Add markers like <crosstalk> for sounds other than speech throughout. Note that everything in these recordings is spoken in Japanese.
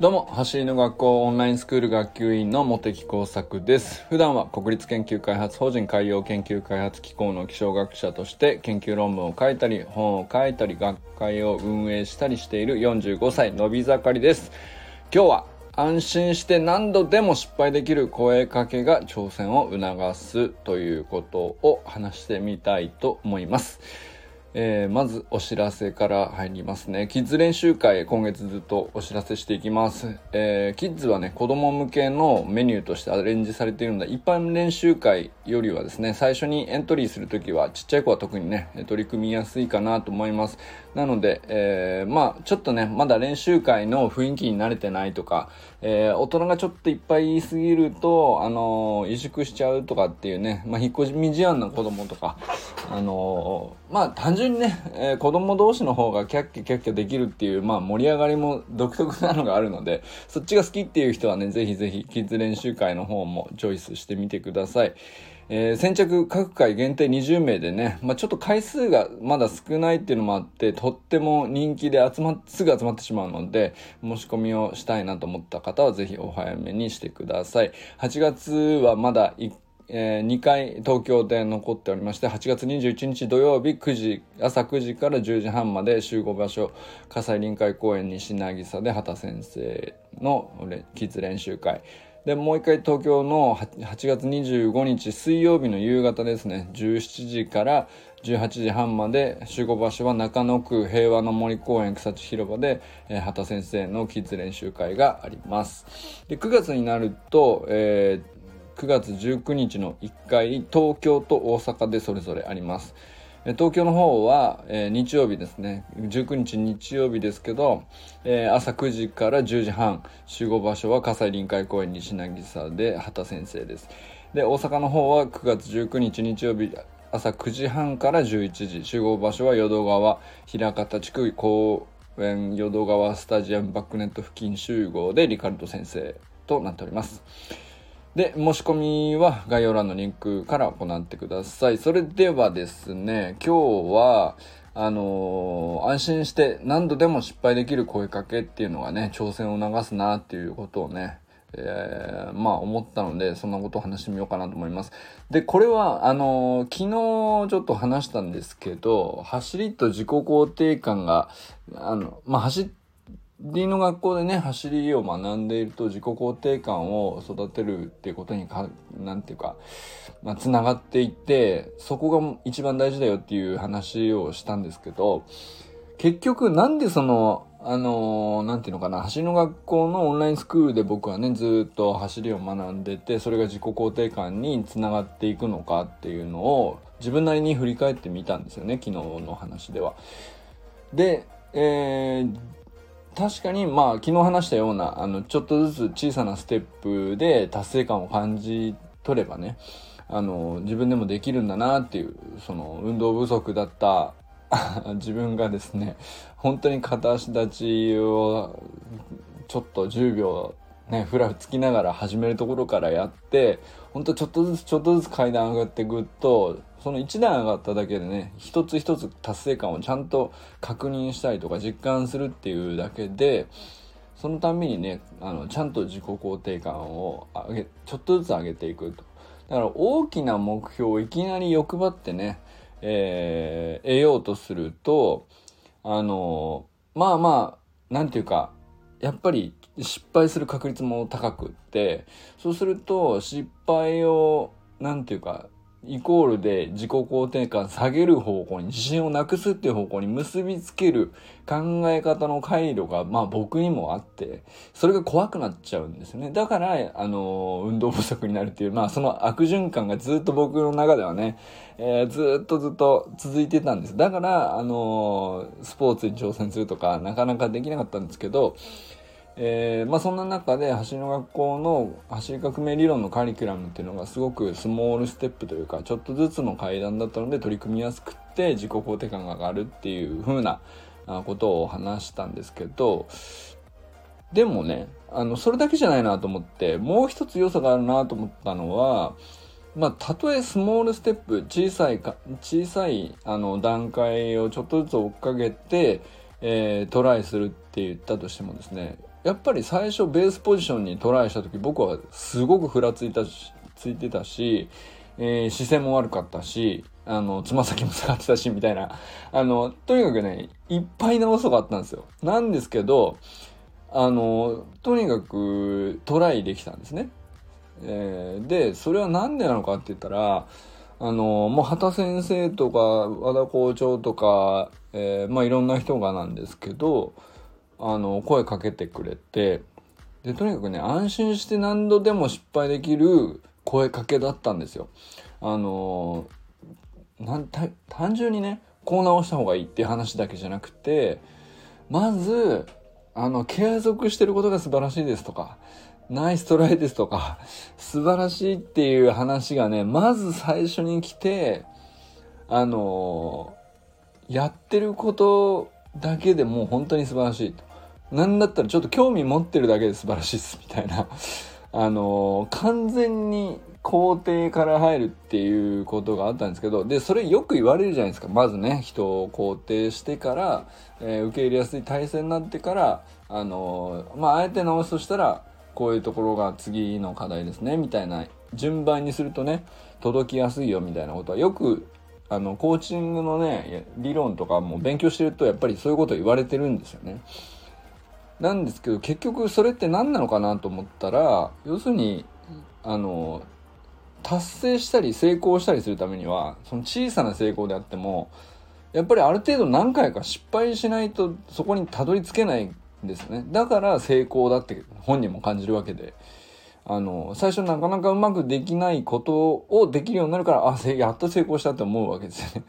どうも、走りの学校オンラインスクール学級委員の茂木耕作です。普段は国立研究開発法人海洋研究開発機構の気象学者として研究論文を書いたり、本を書いたり、学会を運営したりしている45歳のび盛りです。今日は安心して何度でも失敗できる声かけが挑戦を促すということを話してみたいと思います。えー、まずお知らせから入りますね。キッズ練習会、今月ずっとお知らせしていきます。えー、キッズはね、子供向けのメニューとしてアレンジされているので、一般練習会よりはですね、最初にエントリーするときは、ちっちゃい子は特にね、取り組みやすいかなと思います。なので、えー、まあちょっとね、まだ練習会の雰囲気に慣れてないとか、え、大人がちょっといっぱい言いすぎると、あの、萎縮しちゃうとかっていうね、まあ引っ越しみ思案な子供とか、あのまあ単純にね、え子供同士の方がキャッキャキャッキャできるっていう、まあ盛り上がりも独特なのがあるので、そっちが好きっていう人はね、ぜひぜひキッズ練習会の方もチョイスしてみてください。えー、先着各回限定20名でね、まあ、ちょっと回数がまだ少ないっていうのもあって、とっても人気で集まっ、すぐ集まってしまうので、申し込みをしたいなと思った方はぜひお早めにしてください。8月はまだ1えー、2回東京で残っておりまして、8月21日土曜日9時、朝9時から10時半まで集合場所、葛西臨海公園西渚で畑先生のキッズ練習会。で、もう一回東京の8月25日水曜日の夕方ですね、17時から18時半まで集合場所は中野区平和の森公園草地広場で、えー、畑先生のキッズ練習会があります。で、9月になると、えー、9月19日の1回東京と大阪でそれぞれあります。東京の方は、えー、日曜日ですね。19日日曜日ですけど、えー、朝9時から10時半集合場所は葛西臨海公園西渚で畑先生です。で大阪の方は9月19日日曜日朝9時半から11時集合場所は淀川平方地区公園淀川スタジアムバックネット付近集合でリカルド先生となっております。で、申し込みは概要欄のリンクから行ってください。それではですね、今日は、あのー、安心して何度でも失敗できる声かけっていうのがね、挑戦を促すなっていうことをね、えー、まあ思ったので、そんなことを話してみようかなと思います。で、これは、あのー、昨日ちょっと話したんですけど、走りと自己肯定感が、あの、まあ走っりの学校でね走りを学んでいると自己肯定感を育てるっていうことにかなんていうかまあつながっていってそこが一番大事だよっていう話をしたんですけど結局なんでそのあのー、なんていうのかな、走りの学校のオンラインスクールで僕はね、ずっと走りを学んでて、それが自己肯定感につながっていくのかっていうのを自分なりに振り返ってみたんですよね、昨日の話では。で、えー、確かにまあ昨日話したようなあのちょっとずつ小さなステップで達成感を感じ取ればねあの自分でもできるんだなっていうその運動不足だった <laughs> 自分がですね本当に片足立ちをちょっと10秒ねふらつきながら始めるところからやってほんとちょっとずつちょっとずつ階段上がっていくとその1段上がっただけでね一つ一つ達成感をちゃんと確認したりとか実感するっていうだけでそのためにねあのちゃんと自己肯定感を上げちょっとずつ上げていくと。だから大きな目標をいきなり欲張ってね、えー、得ようとするとあのまあまあ何て言うかやっぱり失敗する確率も高くってそうすると失敗を何て言うかイコールで自己肯定感下げる方向に自信をなくすっていう方向に結びつける考え方の回路がまあ僕にもあってそれが怖くなっちゃうんですね。だからあの運動不足になるっていうまあその悪循環がずっと僕の中ではね、えー、ずっとずっと続いてたんです。だからあのスポーツに挑戦するとかなかなかできなかったんですけどえー、まあ、そんな中で走りの学校の走り革命理論のカリキュラムっていうのがすごくスモールステップというかちょっとずつの階段だったので取り組みやすくって自己肯定感が上がるっていう風なことを話したんですけどでもねあのそれだけじゃないなと思ってもう一つ良さがあるなと思ったのはまあ、たとえスモールステップ小さいか小さいあの段階をちょっとずつ追っかけて、えー、トライするって言ったとしてもですねやっぱり最初ベースポジションにトライした時僕はすごくふらついたしついてたし、えー、姿勢も悪かったしあのつま先も下がってたしみたいな。あのとにかくねいっぱい直すとこあったんですよ。なんですけどあのとにかくトライできたんですね、えー、でそれは何でなのかって言ったらあのもう畑先生とか和田校長とか、えー、まあいろんな人がなんですけどあの声かけてくれてでとにかくね安心して何度でも失敗できる声かけだったんですよ。あの単純にねこう直した方がいいっていう話だけじゃなくてまずあの継続してることが素晴らしいですとかナイストライですとか素晴らしいっていう話がねまず最初に来てあのやってることだけでもう本当に素晴らしいと。なんだったらちょっと興味持ってるだけで素晴らしいですみたいな <laughs> あの完全に肯定から入るっていうことがあったんですけどでそれよく言われるじゃないですかまずね人を肯定してから、えー、受け入れやすい体制になってからあのまああえて直すとしたらこういうところが次の課題ですねみたいな順番にするとね届きやすいよみたいなことはよくあのコーチングのね理論とかも勉強してるとやっぱりそういうこと言われてるんですよね。なんですけど結局それって何なのかなと思ったら要するにあの達成したり成功したりするためにはその小さな成功であってもやっぱりある程度何回か失敗しないとそこにたどり着けないんですね。だから成功だって本人も感じるわけであの最初なかなかうまくできないことをできるようになるからあやっと成功したって思うわけですよね。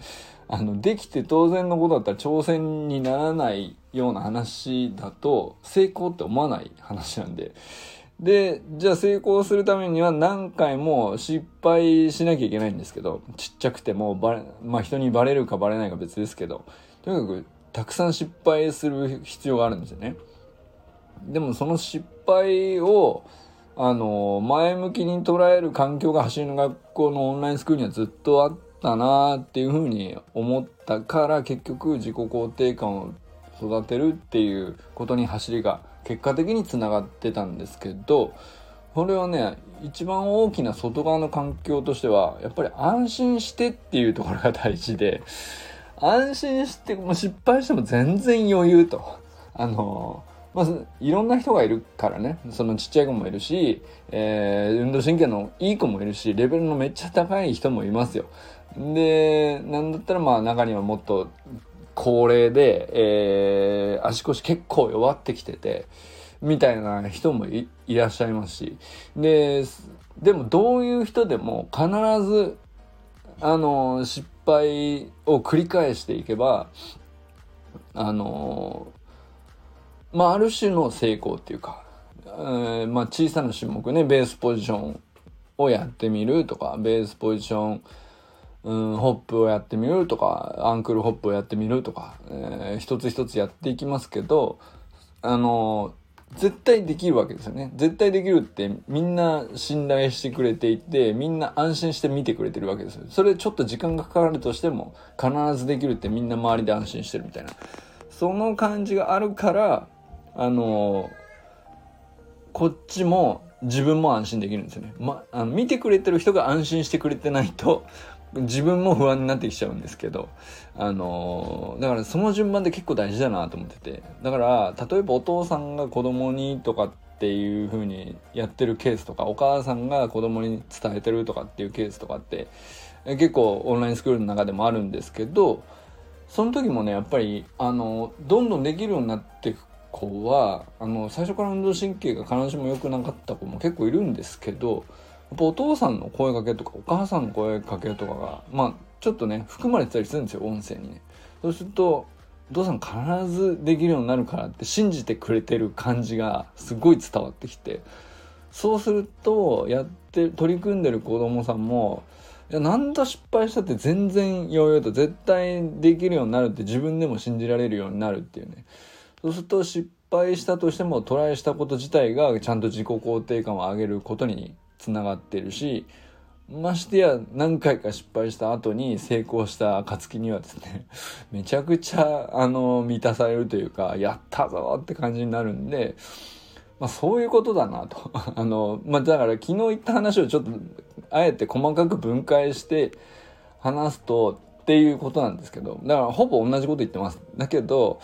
あのできて当然のことだったら挑戦にならないような話だと成功って思わない話なんで。で、じゃあ成功するためには何回も失敗しなきゃいけないんですけど、ちっちゃくてもバレ、まあ人にバレるかバレないか別ですけど、とにかくたくさん失敗する必要があるんですよね。でもその失敗を、あの、前向きに捉える環境が走りの学校のオンラインスクールにはずっとあったなっていうふうに思ったから結局自己肯定感を育てるっていうことに走りが結果的につながってたんですけどこれはね一番大きな外側の環境としてはやっぱり安心してっていうところが大事で安心してもう失敗しても全然余裕と。あのまずいろんな人がいるからね。そのちっちゃい子もいるし、えー、運動神経のいい子もいるしレベルのめっちゃ高い人もいますよ。でなんだったらまあ中にはもっと高齢で、えー、足腰結構弱ってきてて、みたいな人もいらっしゃいますし。で、でもどういう人でも必ず、あの、失敗を繰り返していけば、あの、まあ、ある種の成功っていうか、えー、まあ、小さな種目ね、ベースポジションをやってみるとか、ベースポジション、うん、ホップをやってみるとか、アンクルホップをやってみるとか、えー、一つ一つやっていきますけど、あのー、絶対できるわけですよね。絶対できるってみんな信頼してくれていて、みんな安心して見てくれてるわけですよ。それちょっと時間がかかるとしても、必ずできるってみんな周りで安心してるみたいな。その感じがあるから、あのー、こっちも自分も安心できるんですよね。ま、あの見てくれてる人が安心してくれてないと、自分も不安になってきちゃうんですけど、あのー、だからその順番で結構大事だなと思ってて。だから、例えばお父さんが子供にとかっていう風にやってるケースとか、お母さんが子供に伝えてるとかっていうケースとかって、結構オンラインスクールの中でもあるんですけど、その時もね、やっぱり、あの、どんどんできるようになっていく子は、あの、最初から運動神経が必ずしも良くなかった子も結構いるんですけど、っぱお父さんの声かけとかお母さんの声かけとかがまあちょっとね含まれてたりするんですよ音声にね。そうするとお父さん必ずできるようになるからって信じてくれてる感じがすごい伝わってきて。そうするとやって取り組んでる子供さんもいや何度失敗したって全然余裕と絶対できるようになるって自分でも信じられるようになるっていうね。そうすると失敗したとしてもトライしたこと自体がちゃんと自己肯定感を上げることにつながってるしましてや何回か失敗した後に成功した暁にはですね <laughs> めちゃくちゃあの満たされるというかやったぞって感じになるんでまあそういうことだなと。<laughs> あの、まあだから昨日言った話をちょっとあえて細かく分解して話すとっていうことなんですけど、だからほぼ同じこと言ってます。だけど、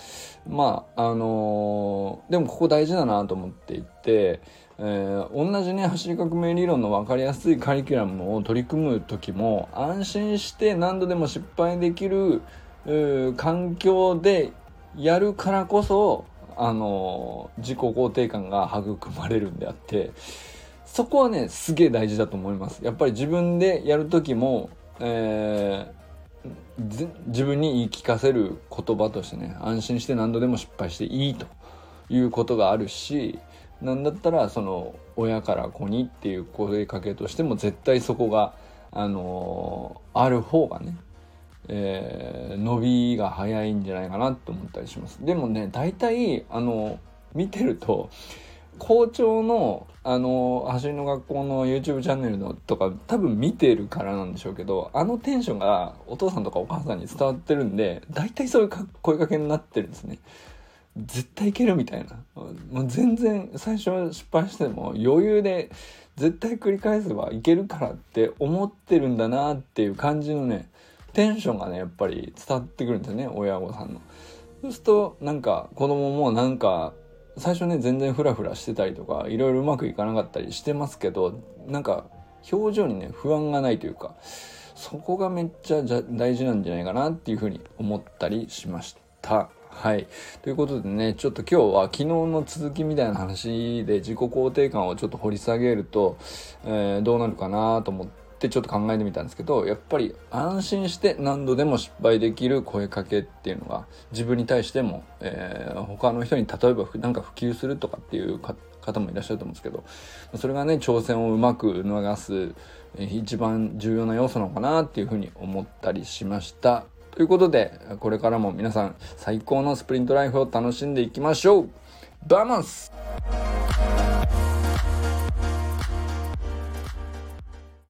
まあ、あの、でもここ大事だなと思っていて、えー、同じね走り革命理論の分かりやすいカリキュラムを取り組む時も安心して何度でも失敗できる環境でやるからこそあの自己肯定感が育まれるんであってそこはねすげえ大事だと思います。やっぱり自分でやる時も、えー、自分に言い聞かせる言葉としてね安心して何度でも失敗していいということがあるしなんだったらその親から子にっていう声かけとしても絶対そこがあのー、ある方がねえー、伸びが早いんじゃないかなって思ったりします。でもね、大体、あの、見てると、校長の、あの、走りの学校の YouTube チャンネルのとか多分見てるからなんでしょうけど、あのテンションがお父さんとかお母さんに伝わってるんで、大体そういう声かけになってるんですね。絶対いけるみたいな。もう全然最初は失敗しても余裕で絶対繰り返せばいけるからって思ってるんだなっていう感じのね、テンションがねやっぱり伝わってくるんですよね親御さんの。そうするとなんか子供もなんか最初ね全然フラフラしてたりとかいろいろうまくいかなかったりしてますけどなんか表情にね不安がないというかそこがめっちゃ大事なんじゃないかなっていうふうに思ったりしました。はい。ということでね、ちょっと今日は昨日の続きみたいな話で自己肯定感をちょっと掘り下げると、えー、どうなるかなと思ってちょっと考えてみたんですけどやっぱり安心して何度でも失敗できる声かけっていうのが自分に対しても、えー、他の人に例えば何か普及するとかっていう方もいらっしゃると思うんですけどそれがね挑戦をうまく促す一番重要な要素なのかなっていうふうに思ったりしました。ということで、これからも皆さん、最高のスプリントライフを楽しんでいきましょう。 Vamos。